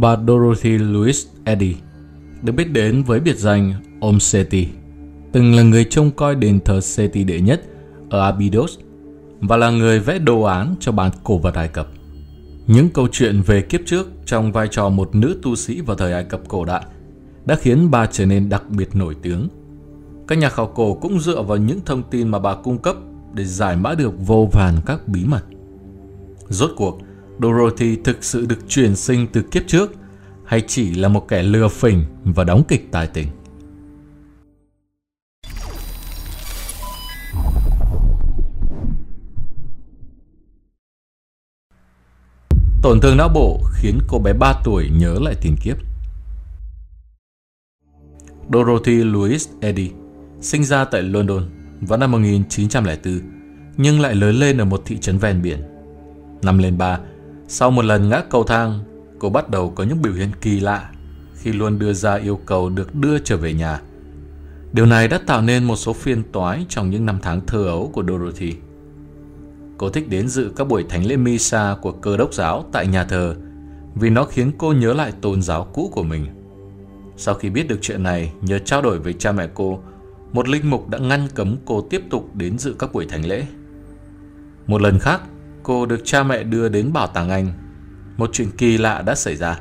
Bà Dorothy Louise Eddy được biết đến với biệt danh Om Seti, từng là người trông coi đền thờ Seti đệ nhất ở Abydos và là người vẽ đồ án cho bản cổ vật Ai Cập. Những câu chuyện về kiếp trước trong vai trò một nữ tu sĩ vào thời Ai Cập cổ đại đã khiến bà trở nên đặc biệt nổi tiếng. Các nhà khảo cổ cũng dựa vào những thông tin mà bà cung cấp để giải mã được vô vàn các bí mật. Rốt cuộc, Dorothy thực sự được truyền sinh từ kiếp trước hay chỉ là một kẻ lừa phỉnh và đóng kịch tài tình? Tổn thương não bộ khiến cô bé 3 tuổi nhớ lại tiền kiếp. Dorothy Louise Eddy sinh ra tại London vào năm 1904 nhưng lại lớn lên ở một thị trấn ven biển. Năm lên ba, sau một lần ngã cầu thang, cô bắt đầu có những biểu hiện kỳ lạ khi luôn đưa ra yêu cầu được đưa trở về nhà. Điều này đã tạo nên một số phiên toái trong những năm tháng thơ ấu của Dorothy. Cô thích đến dự các buổi thánh lễ Misa của cơ đốc giáo tại nhà thờ vì nó khiến cô nhớ lại tôn giáo cũ của mình. Sau khi biết được chuyện này, nhờ trao đổi với cha mẹ cô, một linh mục đã ngăn cấm cô tiếp tục đến dự các buổi thánh lễ. Một lần khác, cô được cha mẹ đưa đến bảo tàng Anh. Một chuyện kỳ lạ đã xảy ra.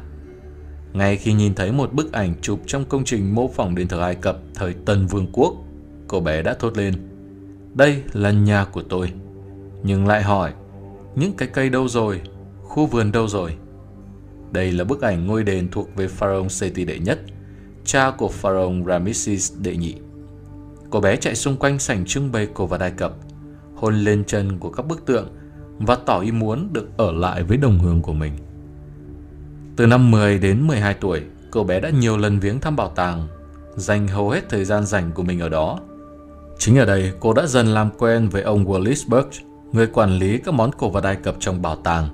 Ngay khi nhìn thấy một bức ảnh chụp trong công trình mô phỏng đền thờ Ai Cập thời Tân Vương Quốc, cô bé đã thốt lên. Đây là nhà của tôi. Nhưng lại hỏi, những cái cây đâu rồi? Khu vườn đâu rồi? Đây là bức ảnh ngôi đền thuộc về Pharaoh Seti đệ nhất, cha của Pharaoh Ramesses đệ nhị. Cô bé chạy xung quanh sảnh trưng bày cổ vật Ai Cập, hôn lên chân của các bức tượng và tỏ ý muốn được ở lại với đồng hương của mình. Từ năm 10 đến 12 tuổi, cô bé đã nhiều lần viếng thăm bảo tàng, dành hầu hết thời gian rảnh của mình ở đó. Chính ở đây, cô đã dần làm quen với ông Wallace Burke, người quản lý các món cổ vật Ai Cập trong bảo tàng.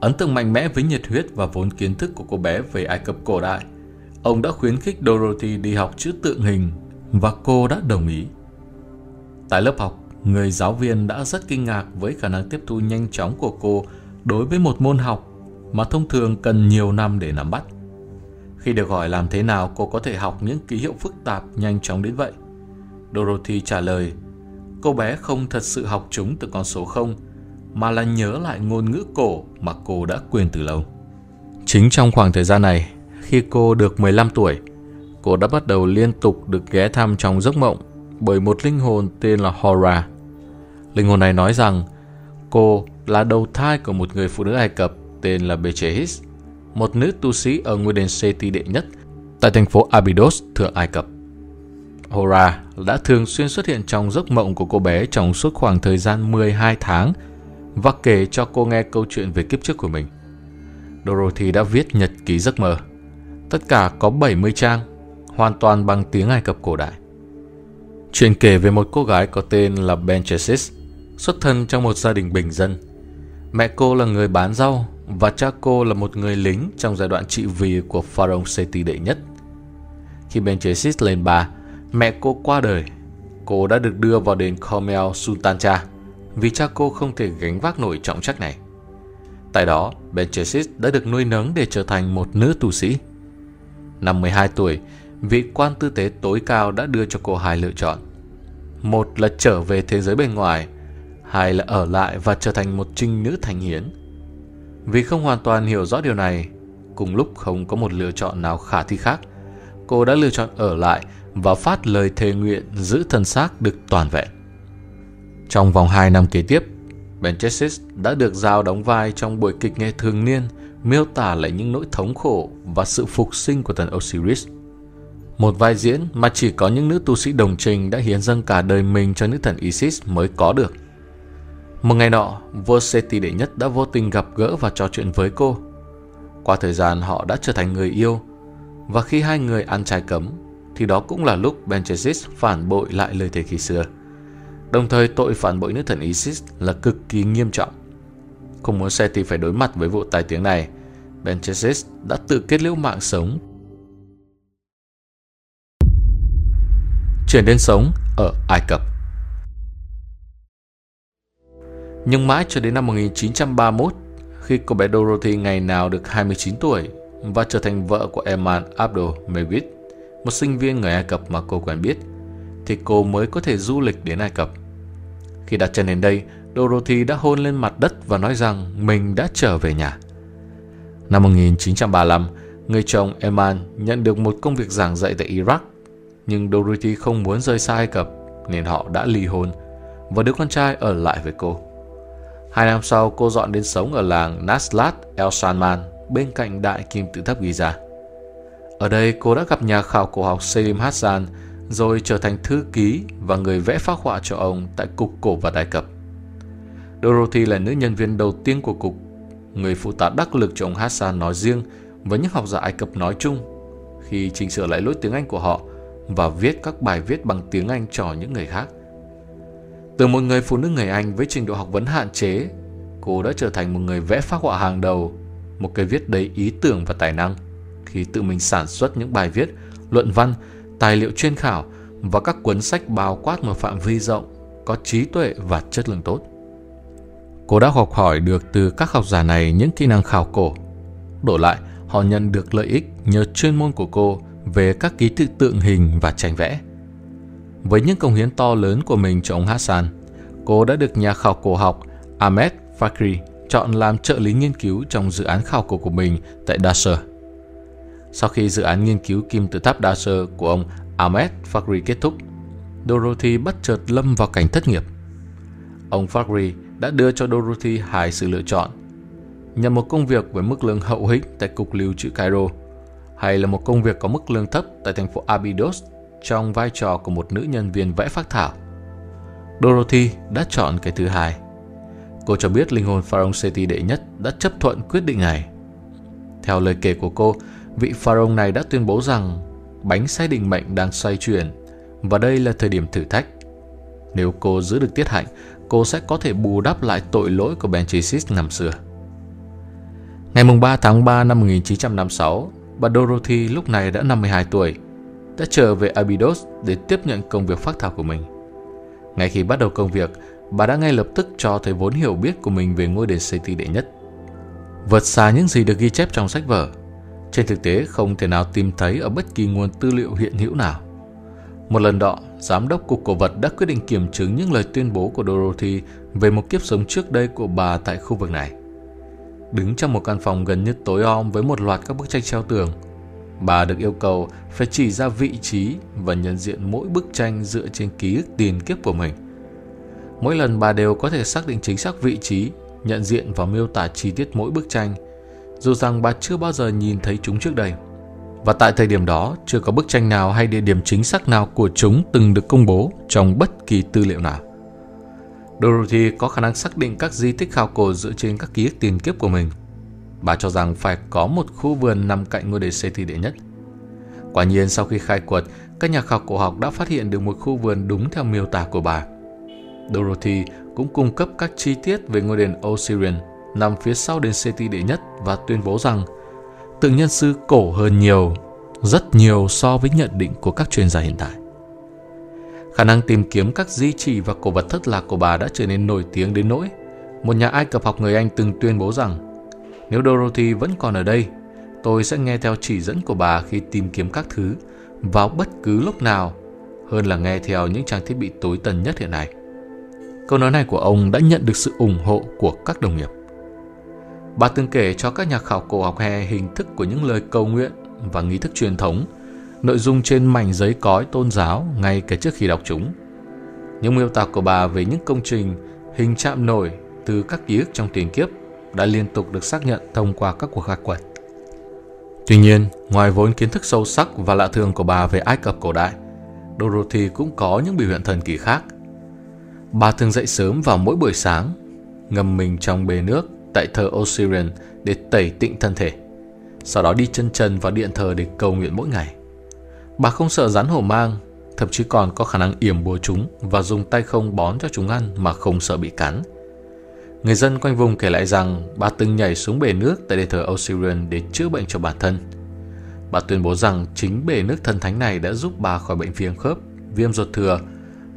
Ấn tượng mạnh mẽ với nhiệt huyết và vốn kiến thức của cô bé về Ai Cập cổ đại, ông đã khuyến khích Dorothy đi học chữ tượng hình và cô đã đồng ý. Tại lớp học, người giáo viên đã rất kinh ngạc với khả năng tiếp thu nhanh chóng của cô đối với một môn học mà thông thường cần nhiều năm để nắm bắt. Khi được hỏi làm thế nào cô có thể học những ký hiệu phức tạp nhanh chóng đến vậy, Dorothy trả lời, cô bé không thật sự học chúng từ con số 0, mà là nhớ lại ngôn ngữ cổ mà cô đã quên từ lâu. Chính trong khoảng thời gian này, khi cô được 15 tuổi, cô đã bắt đầu liên tục được ghé thăm trong giấc mộng bởi một linh hồn tên là Hora. Linh hồn này nói rằng cô là đầu thai của một người phụ nữ Ai Cập tên là Bechehis, một nữ tu sĩ ở ngôi đền Seti đệ nhất tại thành phố Abydos, thượng Ai Cập. Hora đã thường xuyên xuất hiện trong giấc mộng của cô bé trong suốt khoảng thời gian 12 tháng và kể cho cô nghe câu chuyện về kiếp trước của mình. Dorothy đã viết nhật ký giấc mơ. Tất cả có 70 trang, hoàn toàn bằng tiếng Ai Cập cổ đại. Chuyện kể về một cô gái có tên là Benchesis, xuất thân trong một gia đình bình dân. Mẹ cô là người bán rau và cha cô là một người lính trong giai đoạn trị vì của Pharaoh Seti đệ nhất. Khi Benchesis lên bà, mẹ cô qua đời. Cô đã được đưa vào đền Khomel Sultancha vì cha cô không thể gánh vác nổi trọng trách này. Tại đó, Benchesis đã được nuôi nấng để trở thành một nữ tu sĩ. Năm 12 tuổi, vị quan tư tế tối cao đã đưa cho cô hai lựa chọn. Một là trở về thế giới bên ngoài, hai là ở lại và trở thành một trinh nữ thành hiến. Vì không hoàn toàn hiểu rõ điều này, cùng lúc không có một lựa chọn nào khả thi khác, cô đã lựa chọn ở lại và phát lời thề nguyện giữ thân xác được toàn vẹn. Trong vòng 2 năm kế tiếp, Benchesis đã được giao đóng vai trong buổi kịch nghệ thường niên miêu tả lại những nỗi thống khổ và sự phục sinh của thần Osiris. Một vai diễn mà chỉ có những nữ tu sĩ đồng trình đã hiến dâng cả đời mình cho nữ thần Isis mới có được. Một ngày nọ, vua Seti đệ nhất đã vô tình gặp gỡ và trò chuyện với cô. Qua thời gian họ đã trở thành người yêu, và khi hai người ăn trái cấm, thì đó cũng là lúc Benchesis phản bội lại lời thề khi xưa. Đồng thời tội phản bội nữ thần Isis là cực kỳ nghiêm trọng. Không muốn Seti phải đối mặt với vụ tai tiếng này, Benchesis đã tự kết liễu mạng sống chuyển đến sống ở Ai Cập. Nhưng mãi cho đến năm 1931, khi cô bé Dorothy ngày nào được 29 tuổi và trở thành vợ của Eman Abdul Mewit, một sinh viên người Ai Cập mà cô quen biết, thì cô mới có thể du lịch đến Ai Cập. Khi đặt chân đến đây, Dorothy đã hôn lên mặt đất và nói rằng mình đã trở về nhà. Năm 1935, người chồng Eman nhận được một công việc giảng dạy tại Iraq, nhưng Dorothy không muốn rời xa Ai Cập nên họ đã ly hôn và đứa con trai ở lại với cô. Hai năm sau, cô dọn đến sống ở làng Naslat El Salman bên cạnh đại kim tự tháp Giza. Ở đây cô đã gặp nhà khảo cổ học Selim Hassan rồi trở thành thư ký và người vẽ phác họa cho ông tại Cục Cổ vật Ai Cập. Dorothy là nữ nhân viên đầu tiên của Cục, người phụ tá đắc lực cho ông Hassan nói riêng và những học giả Ai Cập nói chung khi chỉnh sửa lại lỗi tiếng Anh của họ và viết các bài viết bằng tiếng Anh cho những người khác. Từ một người phụ nữ người Anh với trình độ học vấn hạn chế, cô đã trở thành một người vẽ phác họa hàng đầu, một cái viết đầy ý tưởng và tài năng khi tự mình sản xuất những bài viết, luận văn, tài liệu chuyên khảo và các cuốn sách bao quát một phạm vi rộng, có trí tuệ và chất lượng tốt. Cô đã học hỏi được từ các học giả này những kỹ năng khảo cổ. Đổi lại, họ nhận được lợi ích nhờ chuyên môn của cô về các ký tự tượng hình và tranh vẽ. Với những công hiến to lớn của mình cho ông Hassan, cô đã được nhà khảo cổ học Ahmed Fakri chọn làm trợ lý nghiên cứu trong dự án khảo cổ của mình tại Dasher. Sau khi dự án nghiên cứu kim tự tháp Dasher của ông Ahmed Fakri kết thúc, Dorothy bất chợt lâm vào cảnh thất nghiệp. Ông Fakri đã đưa cho Dorothy hai sự lựa chọn. Nhận một công việc với mức lương hậu hĩnh tại Cục Lưu trữ Cairo hay là một công việc có mức lương thấp tại thành phố Abydos trong vai trò của một nữ nhân viên vẽ phác thảo. Dorothy đã chọn cái thứ hai. Cô cho biết linh hồn Pharaoh Seti đệ nhất đã chấp thuận quyết định này. Theo lời kể của cô, vị Pharaoh này đã tuyên bố rằng bánh xe định mệnh đang xoay chuyển và đây là thời điểm thử thách. Nếu cô giữ được tiết hạnh, cô sẽ có thể bù đắp lại tội lỗi của Benchisis năm xưa. Ngày 3 tháng 3 năm 1956, bà Dorothy lúc này đã 52 tuổi, đã trở về Abydos để tiếp nhận công việc phát thảo của mình. Ngay khi bắt đầu công việc, bà đã ngay lập tức cho thấy vốn hiểu biết của mình về ngôi đền City đệ nhất. Vượt xa những gì được ghi chép trong sách vở, trên thực tế không thể nào tìm thấy ở bất kỳ nguồn tư liệu hiện hữu nào. Một lần đó, giám đốc cục cổ vật đã quyết định kiểm chứng những lời tuyên bố của Dorothy về một kiếp sống trước đây của bà tại khu vực này. Đứng trong một căn phòng gần như tối om với một loạt các bức tranh treo tường, bà được yêu cầu phải chỉ ra vị trí và nhận diện mỗi bức tranh dựa trên ký ức tiền kiếp của mình. Mỗi lần bà đều có thể xác định chính xác vị trí, nhận diện và miêu tả chi tiết mỗi bức tranh, dù rằng bà chưa bao giờ nhìn thấy chúng trước đây. Và tại thời điểm đó, chưa có bức tranh nào hay địa điểm chính xác nào của chúng từng được công bố trong bất kỳ tư liệu nào. Dorothy có khả năng xác định các di tích khảo cổ dựa trên các ký ức tiền kiếp của mình. Bà cho rằng phải có một khu vườn nằm cạnh ngôi đền Seti đệ nhất. Quả nhiên sau khi khai quật, các nhà khảo cổ học đã phát hiện được một khu vườn đúng theo miêu tả của bà. Dorothy cũng cung cấp các chi tiết về ngôi đền Osirian nằm phía sau đền Seti đệ nhất và tuyên bố rằng tượng nhân sư cổ hơn nhiều, rất nhiều so với nhận định của các chuyên gia hiện tại. Khả năng tìm kiếm các di chỉ và cổ vật thất lạc của bà đã trở nên nổi tiếng đến nỗi một nhà Ai Cập học người Anh từng tuyên bố rằng nếu Dorothy vẫn còn ở đây, tôi sẽ nghe theo chỉ dẫn của bà khi tìm kiếm các thứ vào bất cứ lúc nào hơn là nghe theo những trang thiết bị tối tân nhất hiện nay. Câu nói này của ông đã nhận được sự ủng hộ của các đồng nghiệp. Bà từng kể cho các nhà khảo cổ học hè hình thức của những lời cầu nguyện và nghi thức truyền thống, nội dung trên mảnh giấy cói tôn giáo ngay cả trước khi đọc chúng. Những miêu tả của bà về những công trình, hình chạm nổi từ các ký ức trong tiền kiếp đã liên tục được xác nhận thông qua các cuộc khai quật. Tuy nhiên, ngoài vốn kiến thức sâu sắc và lạ thường của bà về Ai Cập cổ đại, Dorothy cũng có những biểu hiện thần kỳ khác. Bà thường dậy sớm vào mỗi buổi sáng, ngâm mình trong bể nước tại thờ Osirian để tẩy tịnh thân thể. Sau đó đi chân trần vào điện thờ để cầu nguyện mỗi ngày. Bà không sợ rắn hổ mang, thậm chí còn có khả năng yểm bùa chúng và dùng tay không bón cho chúng ăn mà không sợ bị cắn. Người dân quanh vùng kể lại rằng bà từng nhảy xuống bể nước tại đền thờ Osirian để chữa bệnh cho bản thân. Bà tuyên bố rằng chính bể nước thần thánh này đã giúp bà khỏi bệnh viêm khớp, viêm ruột thừa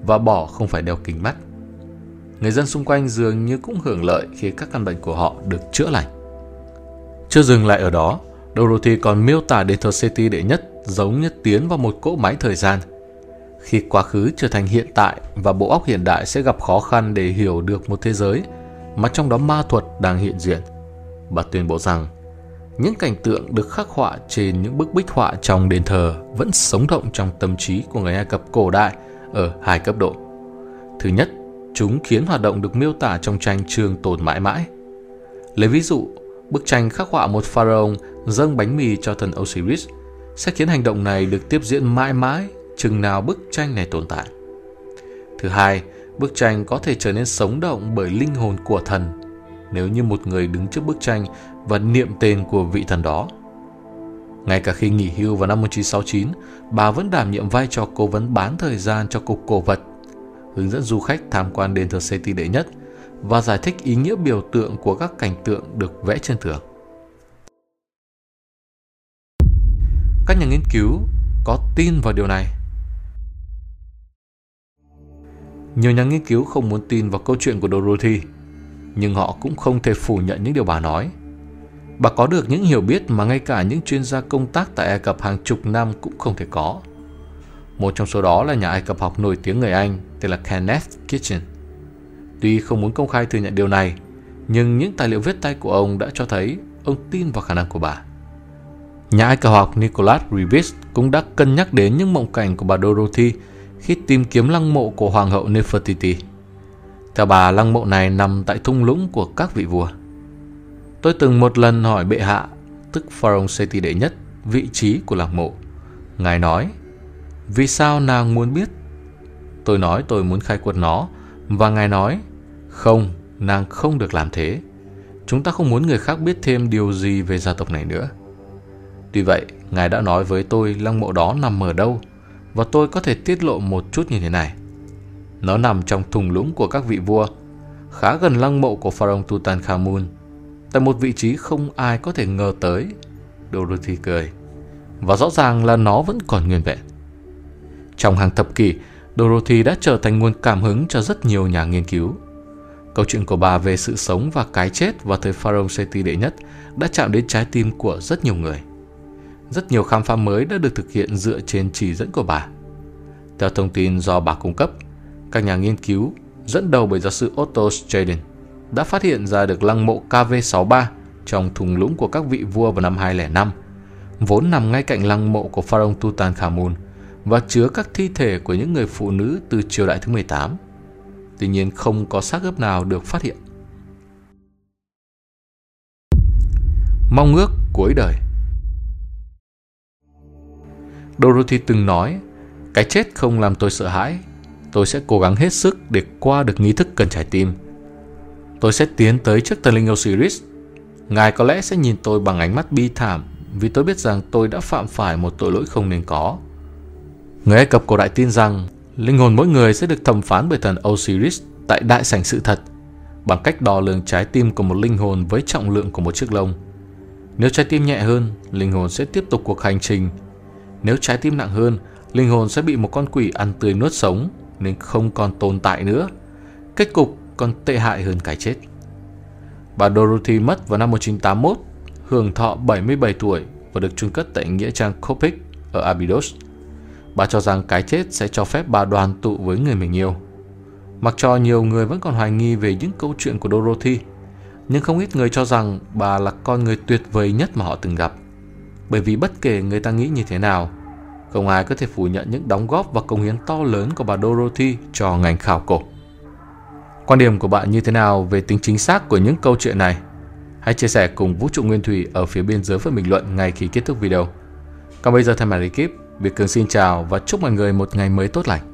và bỏ không phải đeo kính mắt. Người dân xung quanh dường như cũng hưởng lợi khi các căn bệnh của họ được chữa lành. Chưa dừng lại ở đó, Dorothy còn miêu tả đền thờ City đệ nhất giống như tiến vào một cỗ máy thời gian. Khi quá khứ trở thành hiện tại và bộ óc hiện đại sẽ gặp khó khăn để hiểu được một thế giới mà trong đó ma thuật đang hiện diện. Bà tuyên bố rằng những cảnh tượng được khắc họa trên những bức bích họa trong đền thờ vẫn sống động trong tâm trí của người Ai Cập cổ đại ở hai cấp độ. Thứ nhất, chúng khiến hoạt động được miêu tả trong tranh trường tồn mãi mãi. Lấy ví dụ, bức tranh khắc họa một pharaoh dâng bánh mì cho thần Osiris sẽ khiến hành động này được tiếp diễn mãi mãi chừng nào bức tranh này tồn tại. Thứ hai, bức tranh có thể trở nên sống động bởi linh hồn của thần nếu như một người đứng trước bức tranh và niệm tên của vị thần đó. Ngay cả khi nghỉ hưu vào năm 1969, bà vẫn đảm nhiệm vai trò cố vấn bán thời gian cho cục cổ vật, hướng dẫn du khách tham quan đền thờ Seti đệ nhất và giải thích ý nghĩa biểu tượng của các cảnh tượng được vẽ trên tường. Các nhà nghiên cứu có tin vào điều này. Nhiều nhà nghiên cứu không muốn tin vào câu chuyện của Dorothy, nhưng họ cũng không thể phủ nhận những điều bà nói. Bà có được những hiểu biết mà ngay cả những chuyên gia công tác tại Ai Cập hàng chục năm cũng không thể có. Một trong số đó là nhà Ai Cập học nổi tiếng người Anh tên là Kenneth Kitchen. Tuy không muốn công khai thừa nhận điều này, nhưng những tài liệu viết tay của ông đã cho thấy ông tin vào khả năng của bà. Nhà Ai Cập học Nicholas Rivis cũng đã cân nhắc đến những mộng cảnh của bà Dorothy khi tìm kiếm lăng mộ của Hoàng hậu Nefertiti. Theo bà, lăng mộ này nằm tại thung lũng của các vị vua. Tôi từng một lần hỏi bệ hạ, tức Pharaoh Seti đệ nhất, vị trí của lăng mộ. Ngài nói, vì sao nàng muốn biết? Tôi nói tôi muốn khai quật nó, và ngài nói, không, nàng không được làm thế. Chúng ta không muốn người khác biết thêm điều gì về gia tộc này nữa. Tuy vậy, ngài đã nói với tôi lăng mộ đó nằm ở đâu, và tôi có thể tiết lộ một chút như thế này. Nó nằm trong thùng lũng của các vị vua, khá gần lăng mộ của pharaoh Tutankhamun, tại một vị trí không ai có thể ngờ tới. Dorothy cười. Và rõ ràng là nó vẫn còn nguyên vẹn. Trong hàng thập kỷ, Dorothy đã trở thành nguồn cảm hứng cho rất nhiều nhà nghiên cứu. Câu chuyện của bà về sự sống và cái chết vào thời Pharaoh Seti đệ nhất đã chạm đến trái tim của rất nhiều người. Rất nhiều khám phá mới đã được thực hiện dựa trên chỉ dẫn của bà. Theo thông tin do bà cung cấp, các nhà nghiên cứu dẫn đầu bởi giáo sư Otto Straden đã phát hiện ra được lăng mộ KV63 trong thung lũng của các vị vua vào năm 2005, vốn nằm ngay cạnh lăng mộ của pharaoh Tutankhamun và chứa các thi thể của những người phụ nữ từ triều đại thứ 18. Tuy nhiên không có xác ướp nào được phát hiện. Mong ước cuối đời Dorothy từng nói, cái chết không làm tôi sợ hãi, tôi sẽ cố gắng hết sức để qua được nghi thức cần trái tim. Tôi sẽ tiến tới trước thần linh Osiris. Ngài có lẽ sẽ nhìn tôi bằng ánh mắt bi thảm vì tôi biết rằng tôi đã phạm phải một tội lỗi không nên có. Người Ai Cập cổ đại tin rằng linh hồn mỗi người sẽ được thẩm phán bởi thần Osiris tại đại sảnh sự thật bằng cách đo lường trái tim của một linh hồn với trọng lượng của một chiếc lông. Nếu trái tim nhẹ hơn, linh hồn sẽ tiếp tục cuộc hành trình. Nếu trái tim nặng hơn, linh hồn sẽ bị một con quỷ ăn tươi nuốt sống nên không còn tồn tại nữa. Kết cục còn tệ hại hơn cái chết. Bà Dorothy mất vào năm 1981, hưởng thọ 77 tuổi và được chôn cất tại nghĩa trang Copic ở Abydos. Bà cho rằng cái chết sẽ cho phép bà đoàn tụ với người mình yêu. Mặc cho nhiều người vẫn còn hoài nghi về những câu chuyện của Dorothy, nhưng không ít người cho rằng bà là con người tuyệt vời nhất mà họ từng gặp. Bởi vì bất kể người ta nghĩ như thế nào, không ai có thể phủ nhận những đóng góp và công hiến to lớn của bà Dorothy cho ngành khảo cổ. Quan điểm của bạn như thế nào về tính chính xác của những câu chuyện này? Hãy chia sẻ cùng Vũ trụ Nguyên Thủy ở phía bên dưới phần bình luận ngay khi kết thúc video. Còn bây giờ thay mặt ekip, Việt Cường xin chào và chúc mọi người một ngày mới tốt lành.